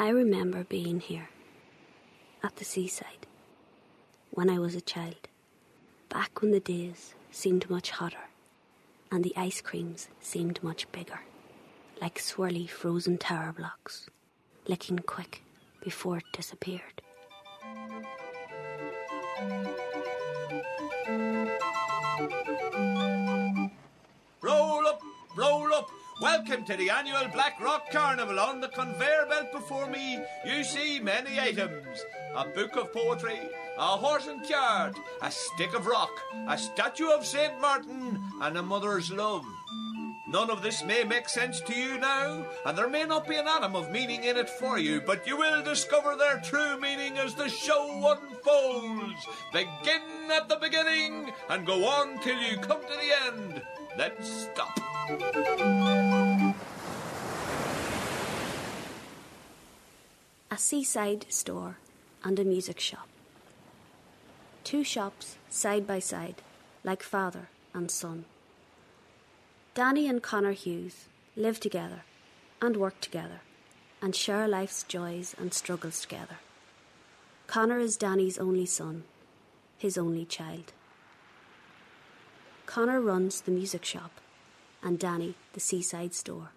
I remember being here, at the seaside, when I was a child, back when the days seemed much hotter and the ice creams seemed much bigger, like swirly frozen tower blocks, licking quick before it disappeared. Welcome to the annual Black Rock Carnival. On the conveyor belt before me, you see many items a book of poetry, a horse and cart, a stick of rock, a statue of St. Martin, and a mother's love. None of this may make sense to you now, and there may not be an atom of meaning in it for you, but you will discover their true meaning as the show unfolds. Begin at the beginning and go on till you come to the end. Then stop. A seaside store and a music shop. Two shops side by side, like father and son. Danny and Connor Hughes live together and work together and share life's joys and struggles together. Connor is Danny's only son, his only child. Connor runs the music shop and Danny the seaside store.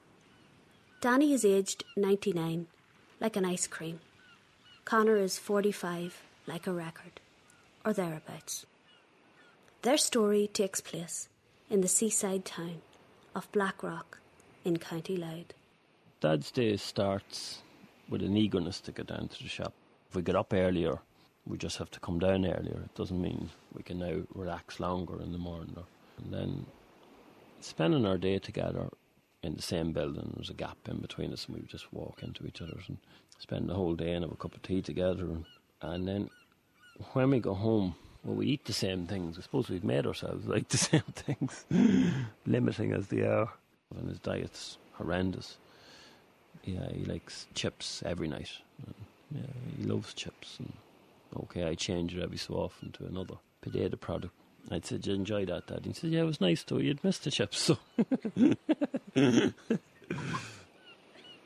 Danny is aged 99, like an ice cream. Connor is 45, like a record, or thereabouts. Their story takes place in the seaside town of Blackrock in County Louth. Dad's day starts with an eagerness to get down to the shop. If we get up earlier, we just have to come down earlier. It doesn't mean we can now relax longer in the morning. And then spending our day together in the same building, there's a gap in between us, and we would just walk into each other's and spend the whole day and have a cup of tea together. And, and then when we go home, well, we eat the same things. I suppose we've made ourselves like the same things, limiting as they are. And his diet's horrendous. Yeah, he likes chips every night. Yeah, he loves chips. And okay, I change it every so often to another potato product. I'd said, you enjoy that, Dad? He said, yeah, it was nice though. You'd missed the chips, so. and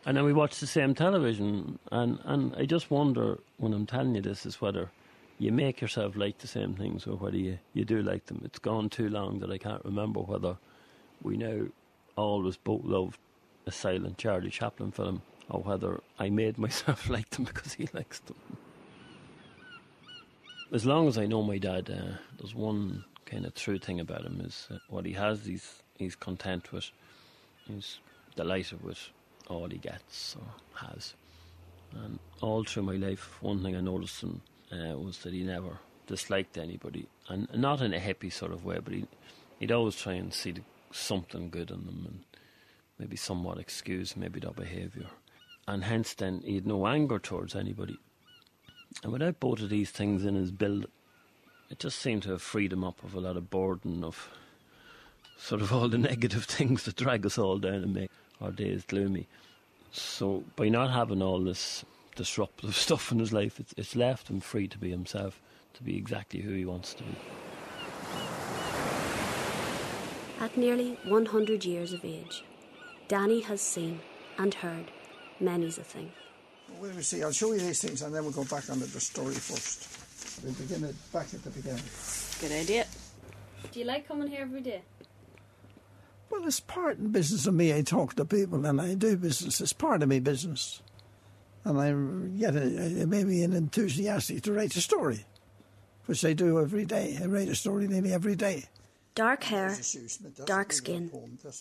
then we watched the same television, and, and I just wonder when I'm telling you this is whether you make yourself like the same things or whether you, you do like them. It's gone too long that I can't remember whether we now always both loved a silent Charlie Chaplin film or whether I made myself like them because he likes them. As long as I know my dad, uh, there's one kind of true thing about him is what he has, he's, he's content with. He's delighted with all he gets or has. And all through my life, one thing I noticed him uh, was that he never disliked anybody, and not in a hippie sort of way, but he, he'd always try and see the, something good in them and maybe somewhat excuse maybe their behaviour. And hence, then, he had no anger towards anybody. And without both of these things in his build, it just seemed to have freed him up of a lot of burden of sort of all the negative things that drag us all down and make our days gloomy. So, by not having all this disruptive stuff in his life, it's, it's left him free to be himself, to be exactly who he wants to be. At nearly 100 years of age, Danny has seen and heard many's a thing. Well, we see. I'll show you these things and then we'll go back on the story first. We'll begin it back at the beginning. Good idea. Do you like coming here every day? Well, it's part of business of me. I talk to people and I do business. It's part of me business. And I get a, a, maybe an enthusiastic to write a story, which I do every day. I write a story nearly every day. Dark hair, dark skin,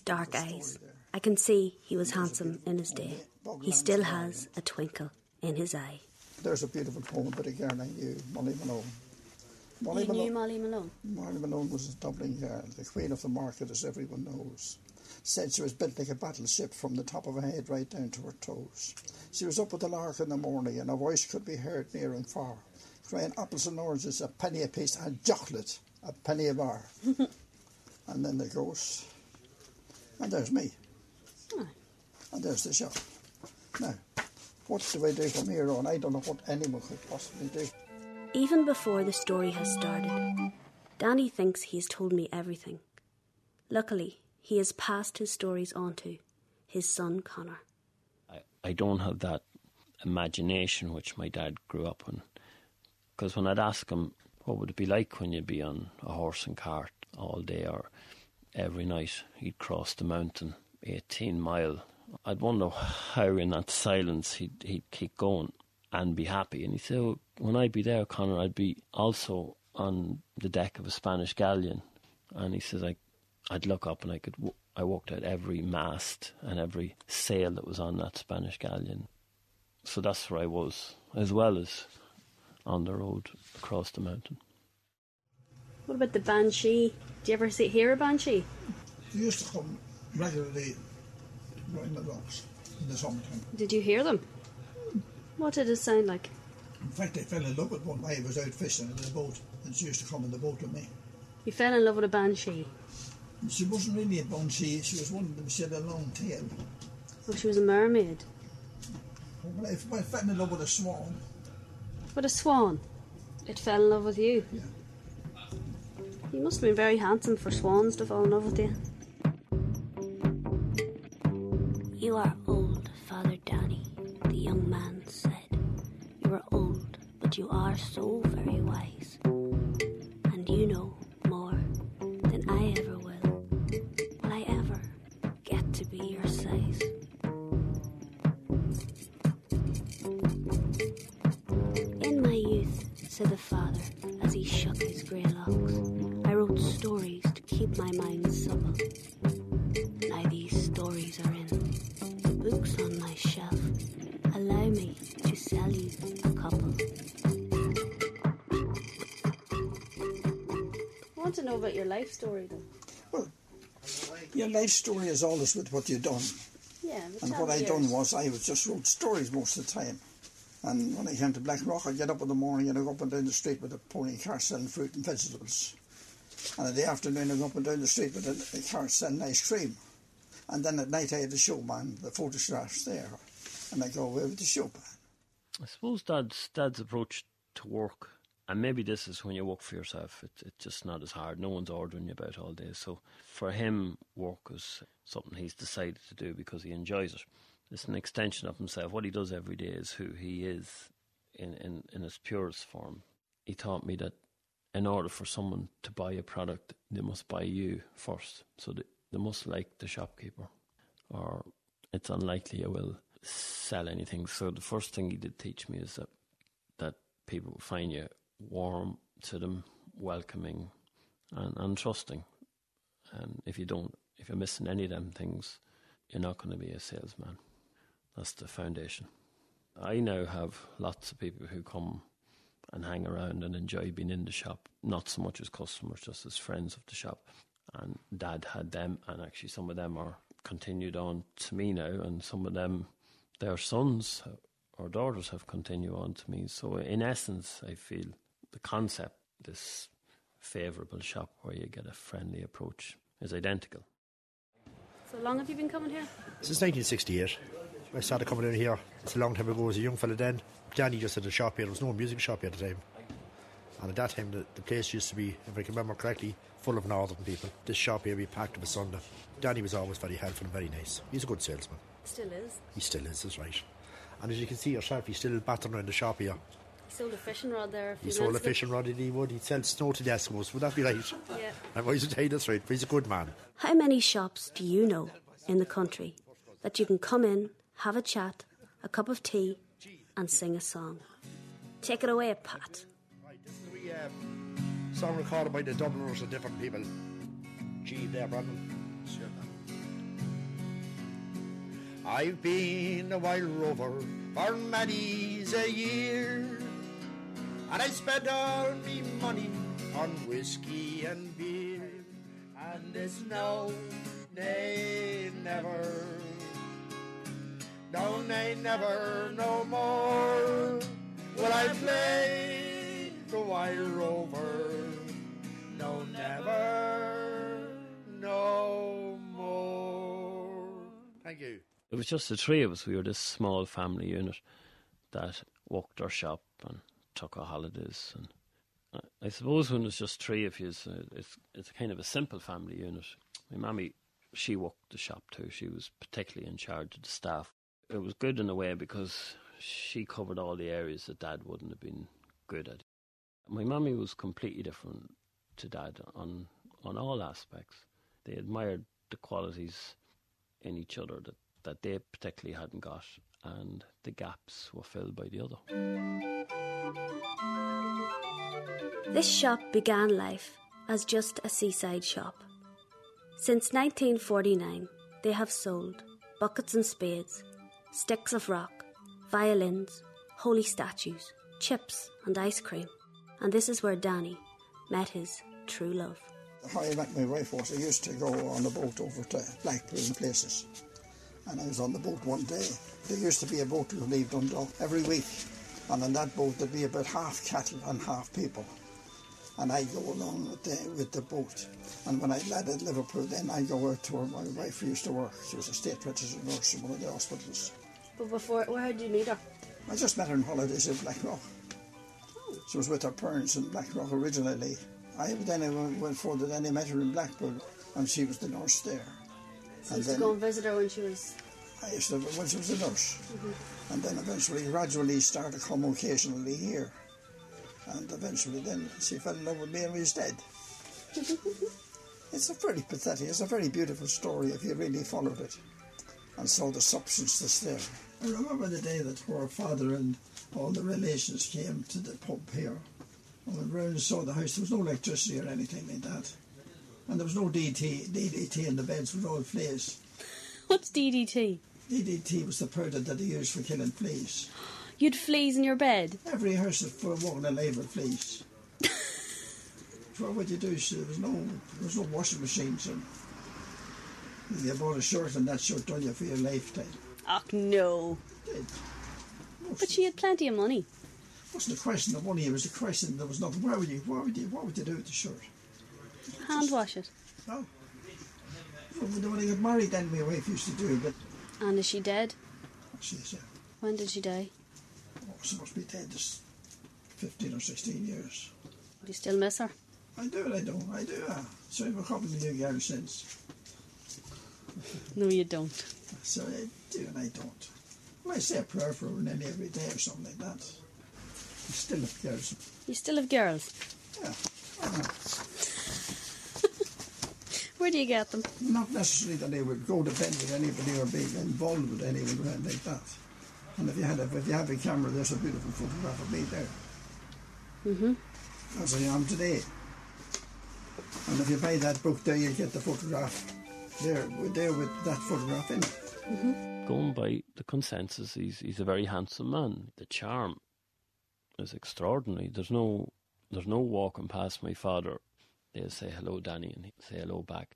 dark eyes. I can see he was handsome in his day. He still has a twinkle in his eye. There's a beautiful poem about a girl I knew, Molly Malone. Molly you Malone, knew Molly Malone? Molly Malone was a Dublin girl, the queen of the market, as everyone knows. Said she was built like a battleship from the top of her head right down to her toes. She was up with the lark in the morning, and her voice could be heard near and far, crying apples and oranges, a penny a piece, and chocolate, a penny a bar. and then the ghost. And there's me. Oh. And there's the shop. Now, what do I do from here on? I don't know what anyone could possibly do. Even before the story has started, Danny thinks he's told me everything. Luckily, he has passed his stories on to his son Connor. I, I don't have that imagination which my dad grew up on. Because when I'd ask him, what would it be like when you'd be on a horse and cart all day or every night he'd cross the mountain 18 mile. I'd wonder how in that silence he'd, he'd keep going and be happy. And he said oh, when I'd be there Connor, I'd be also on the deck of a Spanish galleon. And he says I, I'd look up and I could I walked out every mast and every sail that was on that Spanish galleon. So that's where I was as well as on the road across the mountain. What about the banshee? Do you ever see hear a banshee? They used to come regularly around the rocks in the summertime. Did you hear them? What did it sound like? In fact, I fell in love with one. I was out fishing in the boat, and she used to come in the boat with me. You fell in love with a banshee. She wasn't really a banshee. She was one of them. She had a long tail. Oh, she was a mermaid. Well, I fell in love with a swan. With a swan? It fell in love with you? Yeah. You must have been very handsome for swans to fall in love with you. You are old, Father Danny, the young man said. You are old, but you are so very wise. And you know your life story. Well, your life story is always with what you've done. Yeah, And what I me done was I was just wrote stories most of the time. And when I came to Blackrock, I'd get up in the morning and I'd go up and down the street with a pony car selling fruit and vegetables. And in the afternoon, I'd go up and down the street with a, a car selling ice cream. And then at night, I had the showman, the photographs there. And I go away with the showman. I suppose Dad's Dad's approach to work, and maybe this is when you work for yourself. It, it's just not as hard. No one's ordering you about all day. So for him, work is something he's decided to do because he enjoys it. It's an extension of himself. What he does every day is who he is in, in, in his purest form. He taught me that in order for someone to buy a product, they must buy you first. So they, they must like the shopkeeper, or it's unlikely I will sell anything. So the first thing he did teach me is that that people will find you warm to them, welcoming, and, and trusting. And if you don't, if you're missing any of them things, you're not going to be a salesman. That's the foundation. I now have lots of people who come and hang around and enjoy being in the shop, not so much as customers, just as friends of the shop. And Dad had them, and actually some of them are continued on to me now, and some of them, their sons or daughters have continued on to me. So in essence, I feel the concept, this favourable shop where you get a friendly approach, is identical. So long have you been coming here? Since 1968. I started coming down here. It's a long time ago as a young fella then. Danny just had a shop here. There was no music shop here at the time. And at that time, the, the place used to be, if I can remember correctly, full of northern people. This shop here would be packed of a Sunday. Danny was always very helpful and very nice. He's a good salesman. Still is. He still is, that's right. And as you can see yourself, he's still battering around the shop here. He sold a fishing rod there a few He sold a fishing rod in he would. He'd sell snow to the Eskimos. Would that be right? Yeah. I'm always tell you that's right, but he's a good man. How many shops do you know in the country that you can come in, have a chat, a cup of tea, and sing a song? Take it away, Pat. Right, this is a wee um, song recorded by the Dubliners and different people. Gee, there, Brandon. I've been a wild rover for many's a year, and I spent all me money on whiskey and beer, and there's no, nay, never, no, nay, never, no more will I play the wild rover. No, never, no more. Thank you. It was just the three of us. We were this small family unit that walked our shop and took our holidays. And I- suppose when it's just three of you, it's, uh, it's it's kind of a simple family unit. My mammy, she worked the shop too. She was particularly in charge of the staff. It was good in a way because she covered all the areas that Dad wouldn't have been good at. My mummy was completely different to Dad on on all aspects. They admired the qualities in each other that, that they particularly hadn't got, and the gaps were filled by the other. This shop began life as just a seaside shop. Since 1949, they have sold buckets and spades, sticks of rock, violins, holy statues, chips, and ice cream. And this is where Danny met his true love. How I met my wife was I used to go on a boat over to Blackpool and places. And I was on the boat one day. There used to be a boat would leave Dundalk every week. And on that boat there'd be about half cattle and half people. And I'd go along with the, with the boat. And when I landed Liverpool, then I'd go out to where my wife used to work. She was a state registered nurse in one of the hospitals. But before, where did you meet her? I just met her on holidays in Blackrock. Oh. She was with her parents in Blackrock originally. I then I went, further, then I met her in Blackpool, and she was the nurse there. So you used to go and visit her when she was. I used to when she was a nurse, mm-hmm. and then eventually, gradually, started to come occasionally here, and eventually, then she fell in love with me and we was dead. it's a very pathetic. It's a very beautiful story if you really followed it, and saw the substance that's there. I remember the day that her father and all the relations came to the pub here. And went round and saw the house. There was no electricity or anything like that. And there was no DT, DDT in the beds with all fleas. What's DDT? DDT was the powder that they used for killing fleas. You'd fleas in your bed. Every house is full of walking alive with fleas. so what would you do, so there was no there was no washing machines and you bought a shirt and that shirt done you for your lifetime. Oh no. But she had plenty of money. wasn't a question of money, it was a question there was nothing. Why would you what would you what would you do with the shirt? Hand wash it. No. When I got married then my wife used to do it, but And is she dead? she said, When did she die? oh, she must be dead this fifteen or sixteen years. Do you still miss her? I do I don't. I do. Uh, so I've couple of new since. No, you don't. So I do and I don't. I say a prayer for her nearly every day or something like that. I still have girls. You still have girls. Yeah. I don't know. Where do you get them? Not necessarily that they would go to bed with anybody or be involved with anyone or anything like that. And if you had a, if you have a camera, there's a beautiful photograph of me there. Mm-hmm. As I am today. And if you buy that book there, you get the photograph there, with- there with that photograph in it. Going by the consensus, he's he's a very handsome man. The charm is extraordinary. There's no there's no walking past my father. They'll say hello, Danny, and he'll say hello back.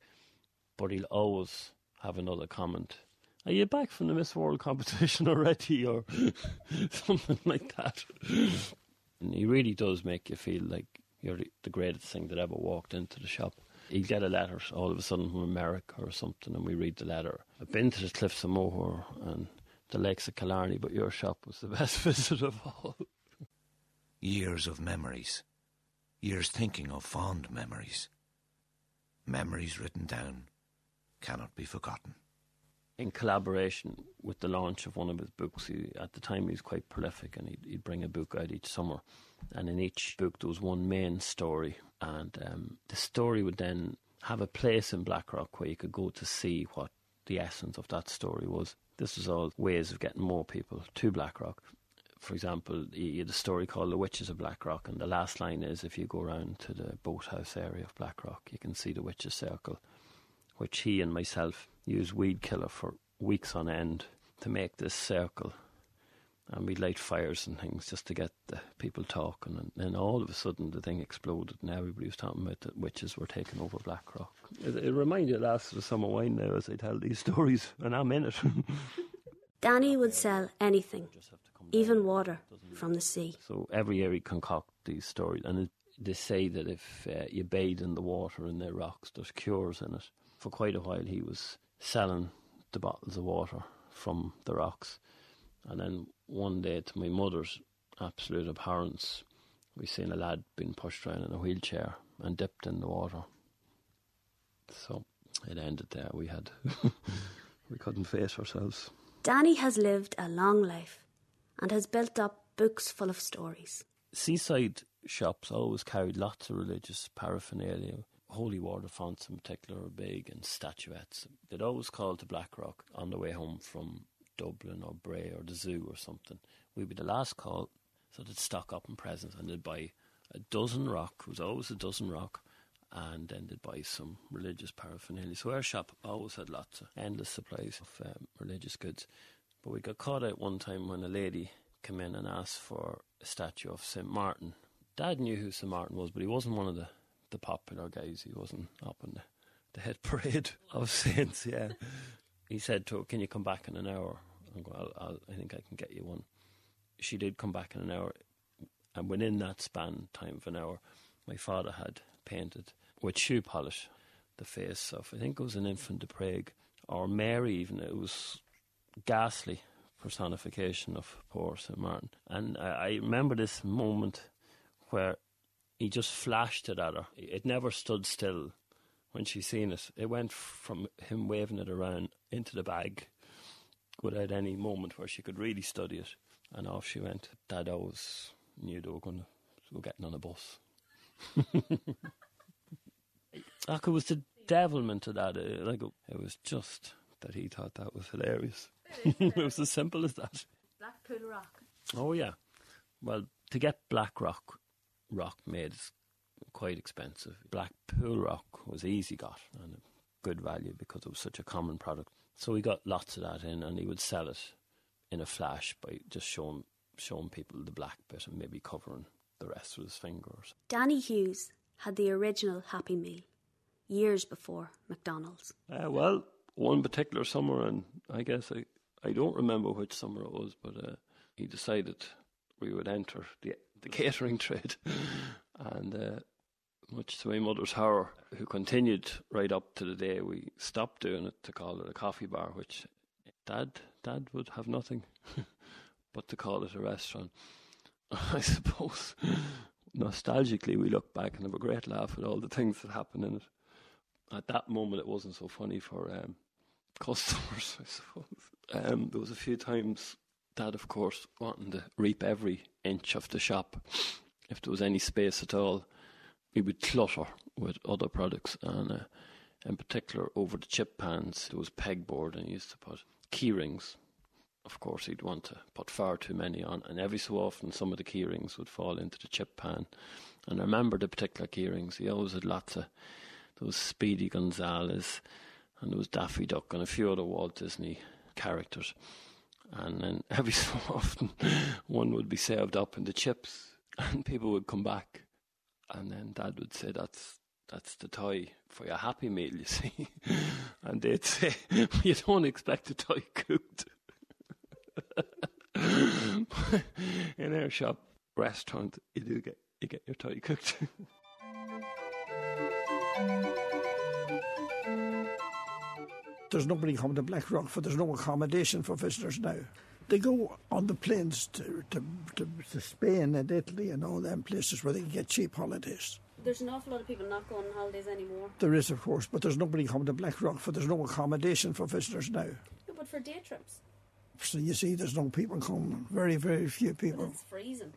But he'll always have another comment. Are you back from the Miss World competition already, or something like that? And he really does make you feel like you're the- greatest thing that ever walked into the shop. You get a letter all of a sudden from America or something, and we read the letter. I've been to the Cliffs of Moher and the Lakes of Killarney, but your shop was the best visit of all. Years of memories. Years thinking of fond memories. Memories written down cannot be forgotten. in collaboration with the launch of one of his books. He, at the time, he was quite prolific, and he'd, he'd bring a book out each summer. And in each book, there was one main story, and um, the story would then have a place in Blackrock where you could go to see what the essence of that story was. This was all ways of getting more people to Blackrock. For example, you had a story called The Witches of Blackrock, and the last line is if you go around to the boathouse area of Blackrock, you can see the Witches' Circle which he and myself used weed killer for weeks on end to make this circle. And we'd light fires and things just to get the people talking. And then all of a sudden the thing exploded and everybody was talking about that witches were taking over Blackrock. It, it reminds you of last of the summer wine now as I tell these stories, and I'm in it. Danny would sell anything, even water from the sea. So every year he concoct these stories, and it, they say that if uh, you bathe in the water in the rocks, there's cures in it. For quite a while, he was selling the bottles of water from the rocks, and then one day, to my mother's absolute abhorrence, we seen a lad being pushed around in a wheelchair and dipped in the water. So it ended there. We had we couldn't face ourselves. Danny has lived a long life, and has built up books full of stories. Seaside shops always carried lots of religious paraphernalia. Holy water fonts in particular were big and statuettes. They'd always call to Blackrock on the way home from Dublin or Bray or the zoo or something. We'd be the last call, so they'd stock up in presents and they'd buy a dozen rock, it was always a dozen rock, and then they'd buy some religious paraphernalia. So our shop always had lots of endless supplies of um, religious goods. But we got caught out one time when a lady came in and asked for a statue of St. Martin. Dad knew who St. Martin was, but he wasn't one of the, the popular guys. He wasn't up in the, the head parade of saints, yeah. he said to her, Can you come back in an hour? I go, I'll, I'll, I think I can get you one. She did come back in an hour, and within that span time of an hour, my father had painted with shoe polish the face of, I think it was an infant de Prague, or Mary even. It was ghastly personification of poor St. Martin. And I, I remember this moment where he just flashed it at her. It never stood still when she seen it. It went from him waving it around into the bag without any moment where she could really study it. And off she went. Dad always knew they were going to go getting on a bus. like it was the devilment of that. Uh, like it was just that he thought that was hilarious. it was as simple as that. Blackpool Rock. Oh yeah. Well, to get black rock rock made is quite expensive. Blackpool rock was easy got and good value because it was such a common product. So we got lots of that in, and he would sell it in a flash by just showing showing people the black bit and maybe covering the rest with his fingers. Danny Hughes had the original Happy Meal years before McDonald's. Uh, well, one particular summer, and I guess I, I don't remember which summer it was, but uh, he decided we would enter the the catering trade, and uh, much to my mother's horror, who continued right up to the day we stopped doing it to call it a coffee bar, which Dad Dad would have nothing but to call it a restaurant. I suppose nostalgically we look back and have a great laugh at all the things that happened in it. At that moment, it wasn't so funny for um, customers, I suppose. Um, there was a few times Dad, of course, wanting to reap every inch of the shop. If there was any space at all, we would clutter with other products, and uh, in particular over the chip pans, there was pegboard, and he used to put key rings. Of course, he'd want to put far too many on, and every so often, some of the key rings would fall into the chip pan. And I remember the particular key rings. He always had lots of those Speedy Gonzales, and there was Daffy Duck, and a few other Walt Disney characters. And then every so often one would be served up in the chips and people would come back. And then dad would say that's that's the toy for your happy meal you see. And they'd say you don't expect a toy cooked. In our shop restaurant you do get you get your toy cooked There's nobody coming to Blackrock for there's no accommodation for visitors now. They go on the planes to, to, to, to Spain and Italy and all them places where they can get cheap holidays. There's an awful lot of people not going on holidays anymore. There is, of course, but there's nobody coming to Blackrock for there's no accommodation for visitors now. No, but for day trips. So you see, there's no people coming. Very, very few But people. it's freezing.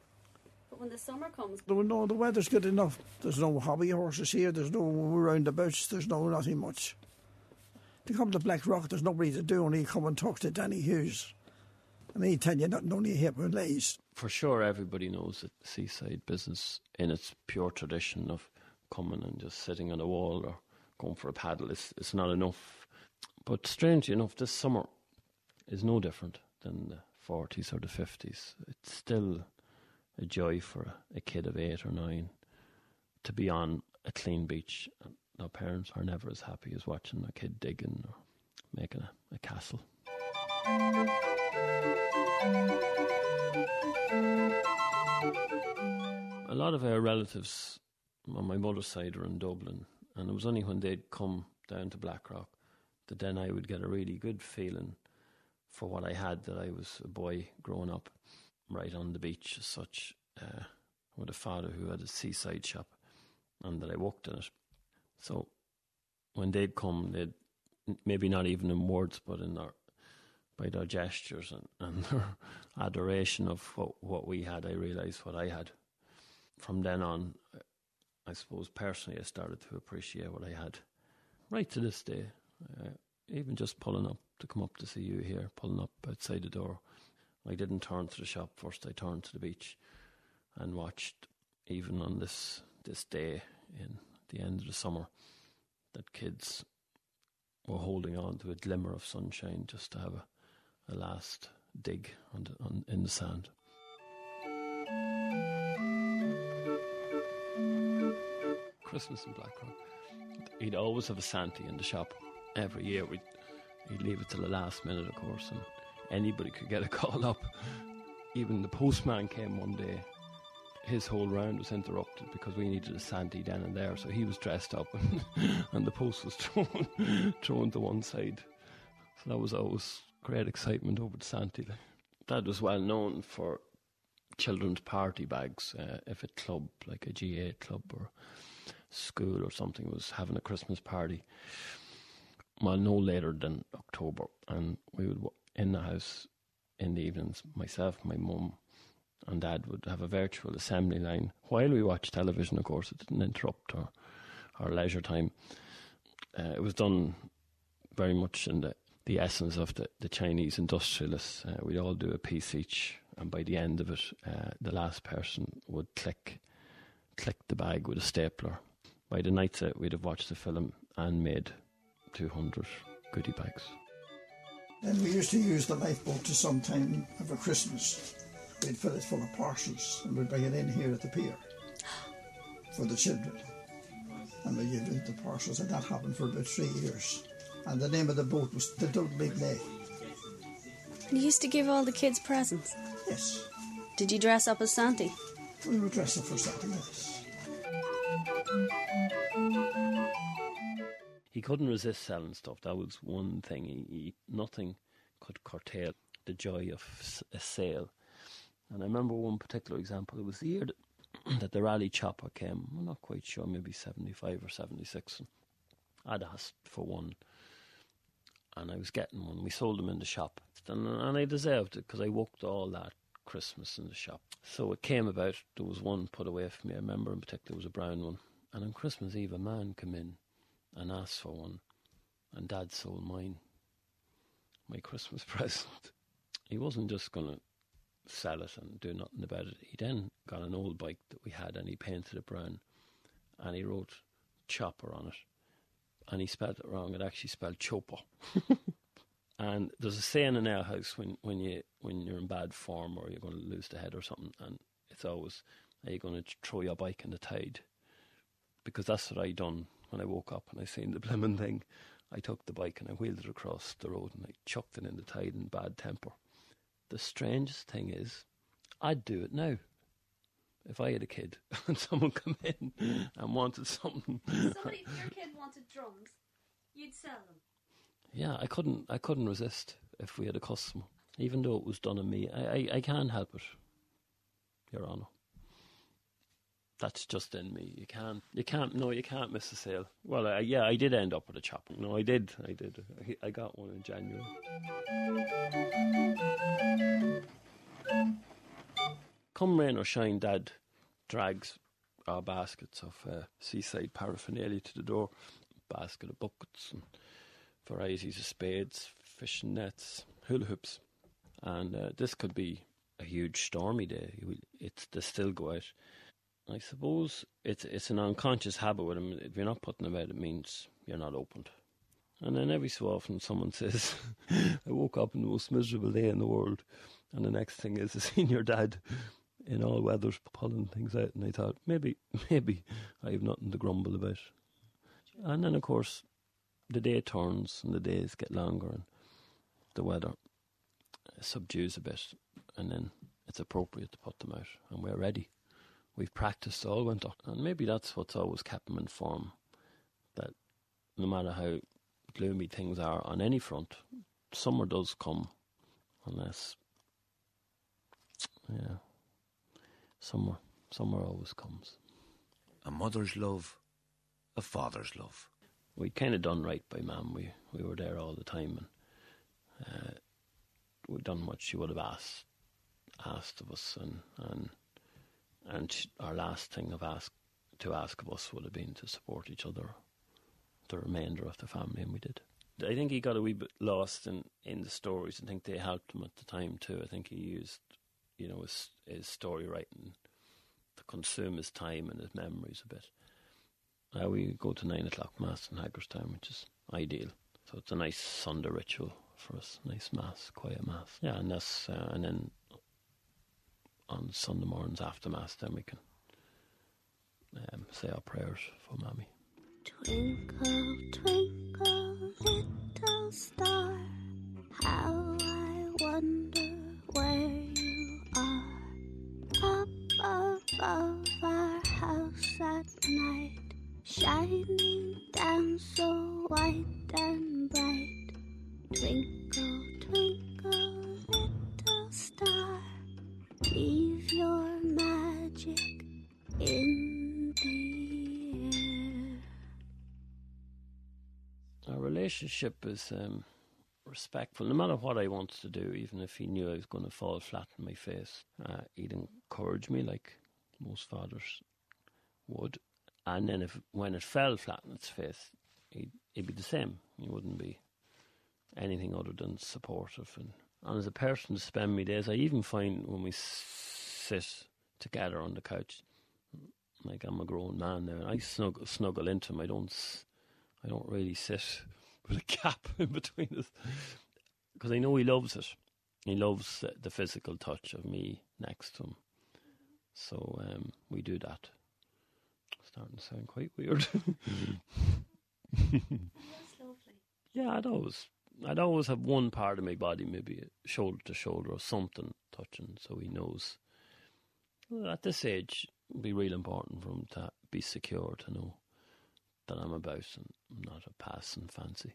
But when the summer comes, No, no, the weather's good enough. There's no hobby horses here. There's no roundabouts. There's no nothing much. To come to Blackrock, there's nobody to do. Only come and talk to Danny Hughes, and he tell you nothing. Only hip and lays. for sure everybody knows that seaside business in its pure tradition of coming and just sitting on a wall or going for a paddle is it's not enough. But strangely enough, this summer is no different than the forties or the fifties. It's still a joy for a, a kid of eight or nine to be on a clean beach. And their parents are never as happy as watching a kid digging or making a, a castle. a lot of our relatives on my mother's side are in Dublin, and it was only when they'd come down to Blackrock that then I would get a really good feeling for what I had that I was a boy growing up right on the beach as such, uh, with a father who had a seaside shop and that I worked in it. So when they'd come, they'd maybe not even in words, but in their by their gestures and, and their adoration of what, what we had, I realised what I had. From then on, I suppose personally, I started to appreciate what I had. Right to this day, uh, even just pulling up to come up to see you here, pulling up outside the door. I didn't turn to the shop first, I turned to the beach and watched, even on this, this day in the end of the summer, that kids were holding on to a glimmer of sunshine just to have a, a last dig on the, on, in the sand. Christmas in Blackrock. He'd always have a Santa in the shop every year. We'd, he'd leave it till the last minute, of course, and anybody could get a call up. Even the postman came one day. His whole round was interrupted because we needed a Santa then and there, so he was dressed up and, and the post was thrown, thrown to one side. So that was always great excitement over the Santa. Dad was well known for children's party bags. Uh, if a club, like a GAA club or school or something, was having a Christmas party, well, no later than October, and we would in the house in the evenings. Myself, my mum, and Dad would have a virtual assembly line while we watched television. Of course, it didn't interrupt our our leisure time. Uh, it was done very much in the the essence of the, the Chinese industrialists. Uh, we'd all do a piece each, and by the end of it, uh, the last person would click click the bag with a stapler. By the night out, we'd have watched the film and made 200 goodie bags. Then we used to use the lifeboat to some time of a Christmas. We'd fill it full of parcels and we'd bring it in here at the pier for the children. And we'd give it the parcels, and that happened for about three years and the name of the boat was the Dudley Blay. And you used to give all the kids presents? Yes. Did you dress up as Santa? We were dressed up for Santa, yes. He couldn't resist selling stuff. That was one thing. He, he nothing could curtail the joy of a sale. And I remember one particular example. It was the year that, that the Raleigh chopper came. I'm not quite sure, maybe 75 or 76. I'd asked for one and I was getting one. We sold them in the shop, and, and I deserved it because I worked all that Christmas in the shop. So it came about. There was one put away for me. I remember in particular it was a brown one. And on Christmas Eve, a man came in and asked for one, and Dad sold mine. My Christmas present. He wasn't just going to sell it and do nothing about it. He then got an old bike that we had and he painted it brown, and he wrote chopper on it and he spelled it wrong. It actually spelled chopper. and there's a saying in our house when, when you when you're in bad form or you're going to lose the head or something, and it's always are you going to throw your bike in the tide? Because that's what I done when I woke up and I seen the blimmin' thing. I took the bike and I wheeled it across the road and I chucked it in the tide in bad temper. The strangest thing is, I'd do it now if I had a kid and someone come in and wanted something. Somebody, if your kid wanted drums, you'd sell them. Yeah, I couldn't. I couldn't resist if we had a customer, even though it was done on me. I, I, I can't help it, Your Honour. That's just in me. You can't. You can't. No, you can't miss a sale. Well, yeah, I did end up with a chopper. No, I did. I did. I, I got one in January. Come rain or shine, Dad drags our baskets of uh, seaside paraphernalia to the door. Basket of buckets and varieties of spades, fishing nets, hula hoops. And uh, this could be a huge stormy day. It's they still go out. I suppose it's it's an unconscious habit with them. If you're not putting them out, it means you're not opened. And then every so often someone says, I woke up in the most miserable day in the world. And the next thing is, I seen your dad in all weathers pulling things out, and I thought maybe maybe I have nothing to grumble about. And then of course the day turns and the days get longer and the weather subdues a bit, and then it's appropriate to put them out, and we're ready. We've practiced all winter, and maybe that's what's always kept them in form. That no matter how gloomy things are on any front, summer does come, unless yeah Summer, summer always comes. A mother's love, a father's love. We kind of done right by Mam. We we were there all the time, and uh, we done what she would have asked asked of us, and and and she, our last thing of ask to ask of us would have been to support each other, the remainder of the family, and we did. I think he got a wee bit lost in, in the stories. I think they helped him at the time too. I think he used, you know, his, his story writing to consume his time and his memories a bit. Uh, we go to nine o'clock mass in Haggardstown, which is ideal. So it's a nice Sunday ritual for us. Nice mass, quiet mass. Yeah, and that's uh, and then on Sunday mornings after mass, then we can um, say our prayers for Mammy. Twinkle, twinkle, little star, how I wonder where you are. Up above our house at night, shining down so white and bright. Twinkle, relationship is um, respectful. No matter what I wanted to do, even if he knew I was going to fall flat on my face, uh, he'd encourage me like most fathers would. And then if when it fell flat on its face, he'd, he'd be the same. He wouldn't be anything other than supportive. And, and as a person to spend my days, I even find when we sit together on the couch, like I'm a grown man now, and I snuggle, snuggle into him. I don't, I don't really sit with a gap in between us because I know he loves it. He loves the physical touch of me next to him. So um, we do that. Starting to sound quite weird. That's lovely. Yeah, I'd always, I'd always have one part of my body, maybe shoulder to shoulder or something touching, so he knows. Well, At this age, it'd be real important for him to be secure, to know that I'm about and I'm not a passing fancy.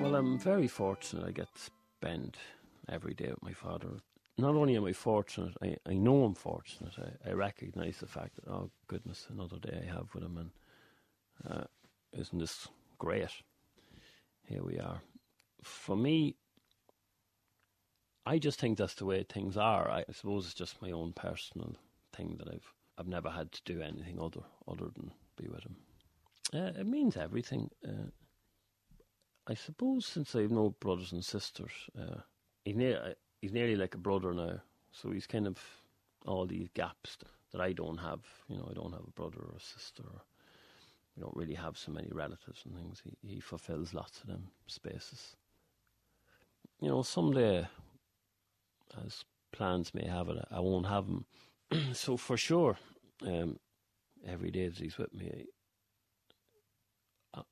Well, I'm very fortunate. I get to spend every day with my father. Not only am I fortunate, I, I know I'm fortunate. I, I recognise the fact that, oh, goodness, another day I have with him, and uh, isn't this great? Here we are. For me, I just think that's the way things are. I suppose it's just my own personal thing that I've I've never had to do anything other other than be with him. Uh, it means everything. Uh, I suppose since I've no brothers and sisters, uh, he's, near, he's nearly like a brother now. So he's kind of all these gaps that I don't have. You know, I don't have a brother or a sister. Or we don't really have so many relatives and things. He, he fulfills lots of them spaces. You know, someday, as plans may have it, I won't have him. so for sure, um, every day that he's with me,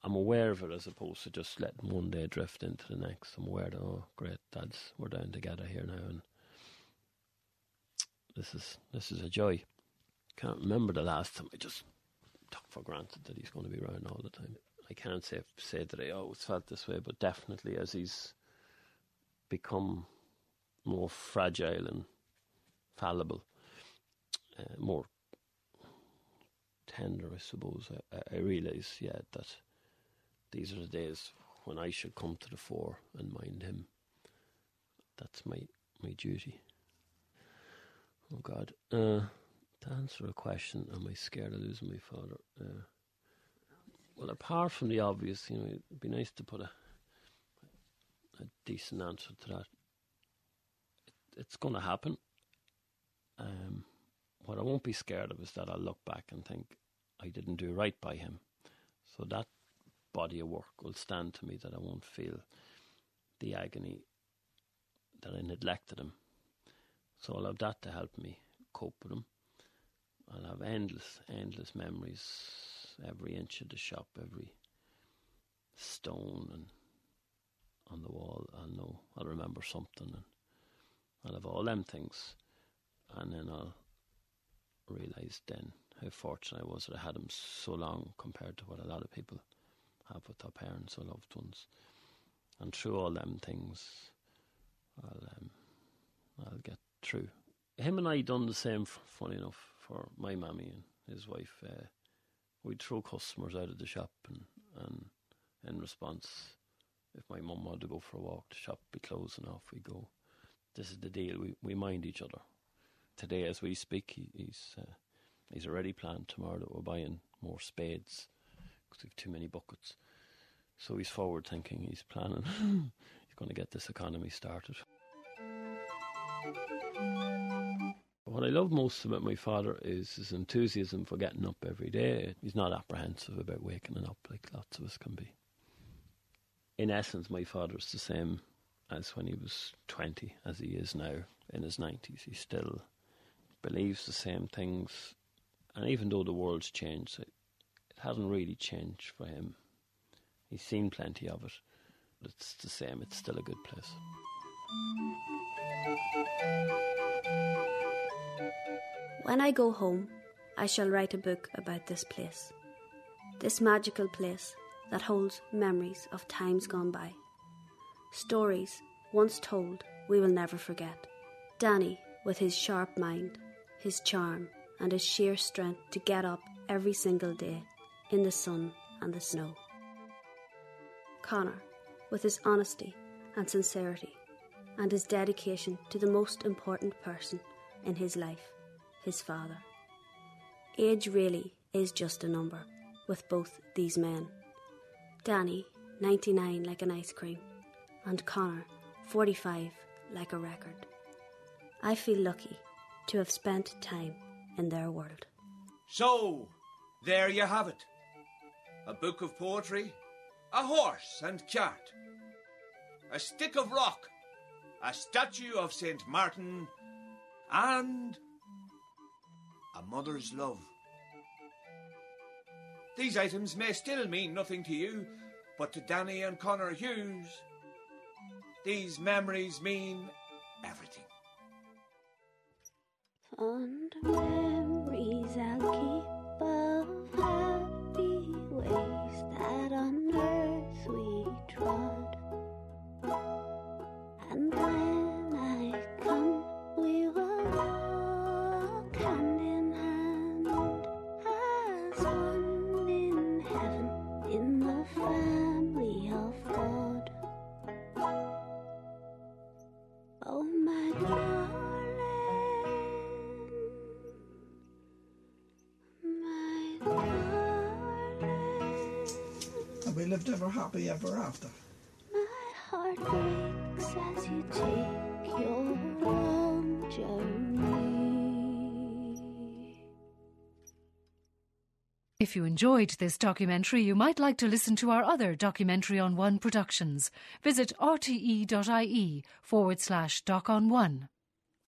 I'm aware of it as opposed to just letting one day drift into the next. I'm aware that oh, great, Dad's we're down together here now, and this is this is a joy. Can't remember the last time I just took for granted that he's going to be around all the time. I can't say say that I always felt this way, but definitely as he's become more fragile and fallible, uh, more tender, I suppose. I, I- realise, yeah, that these are the days when I should come to the fore and mind him. That's my my duty. Oh God. Uh, to answer a question, am I scared of losing my father? Uh, well, apart from the obvious, you know, it'd be nice to put a a decent answer to that. It, it's going to happen. Um, what I won't be scared of is that I'll look back and think I didn't do right by him. So that body of work will stand to me that I won't feel the agony that I neglected him. So I'll have that to help me cope with him. I'll have endless, endless memories, every inch of the shop, every stone and on the wall. I'll know, I'll remember something, and I'll have all them things, and then I'll realise then how fortunate I was that I had them so long compared to what a lot of people have with their parents or loved ones. And through all them things, I'll um, I'll get through. Him and I done the same. Funny enough, for my mammy and his wife, uh, we'd throw customers out of the shop, and and in response, if my mum wanted to go for a walk, the shop would be closed and off we go. This is the deal. We we mind each other. Today, as we speak, he, he's uh, he's already planned tomorrow that we're buying more spades because we've too many buckets. So he's forward thinking. He's planning. he's going to get this economy started. What I love most about my father is his enthusiasm for getting up every day. He's not apprehensive about waking up like lots of us can be. In essence, my father's the same as when he was 20 as he is now in his 90s. He still believes the same things. And even though the world's changed, it, it hasn't really changed for him. He's seen plenty of it. But it's the same, it's still a good place. When I go home, I shall write a book about this place. This magical place that holds memories of times gone by. Stories once told we will never forget. Danny, with his sharp mind, his charm, and his sheer strength to get up every single day in the sun and the snow. Connor, with his honesty and sincerity, and his dedication to the most important person in his life his father. Age really is just a number with both these men. Danny, 99 like an ice cream, and Connor, 45 like a record. I feel lucky to have spent time in their world. So, there you have it. A book of poetry, a horse and cart, a stick of rock, a statue of St. Martin, and a mother's love. These items may still mean nothing to you, but to Danny and Connor Hughes, these memories mean everything. Fond memories I'll keep lived ever happy ever after. my heart breaks as you take your long journey. If you enjoyed this documentary, you might like to listen to our other Documentary on One productions. Visit rte.ie forward slash doc on one.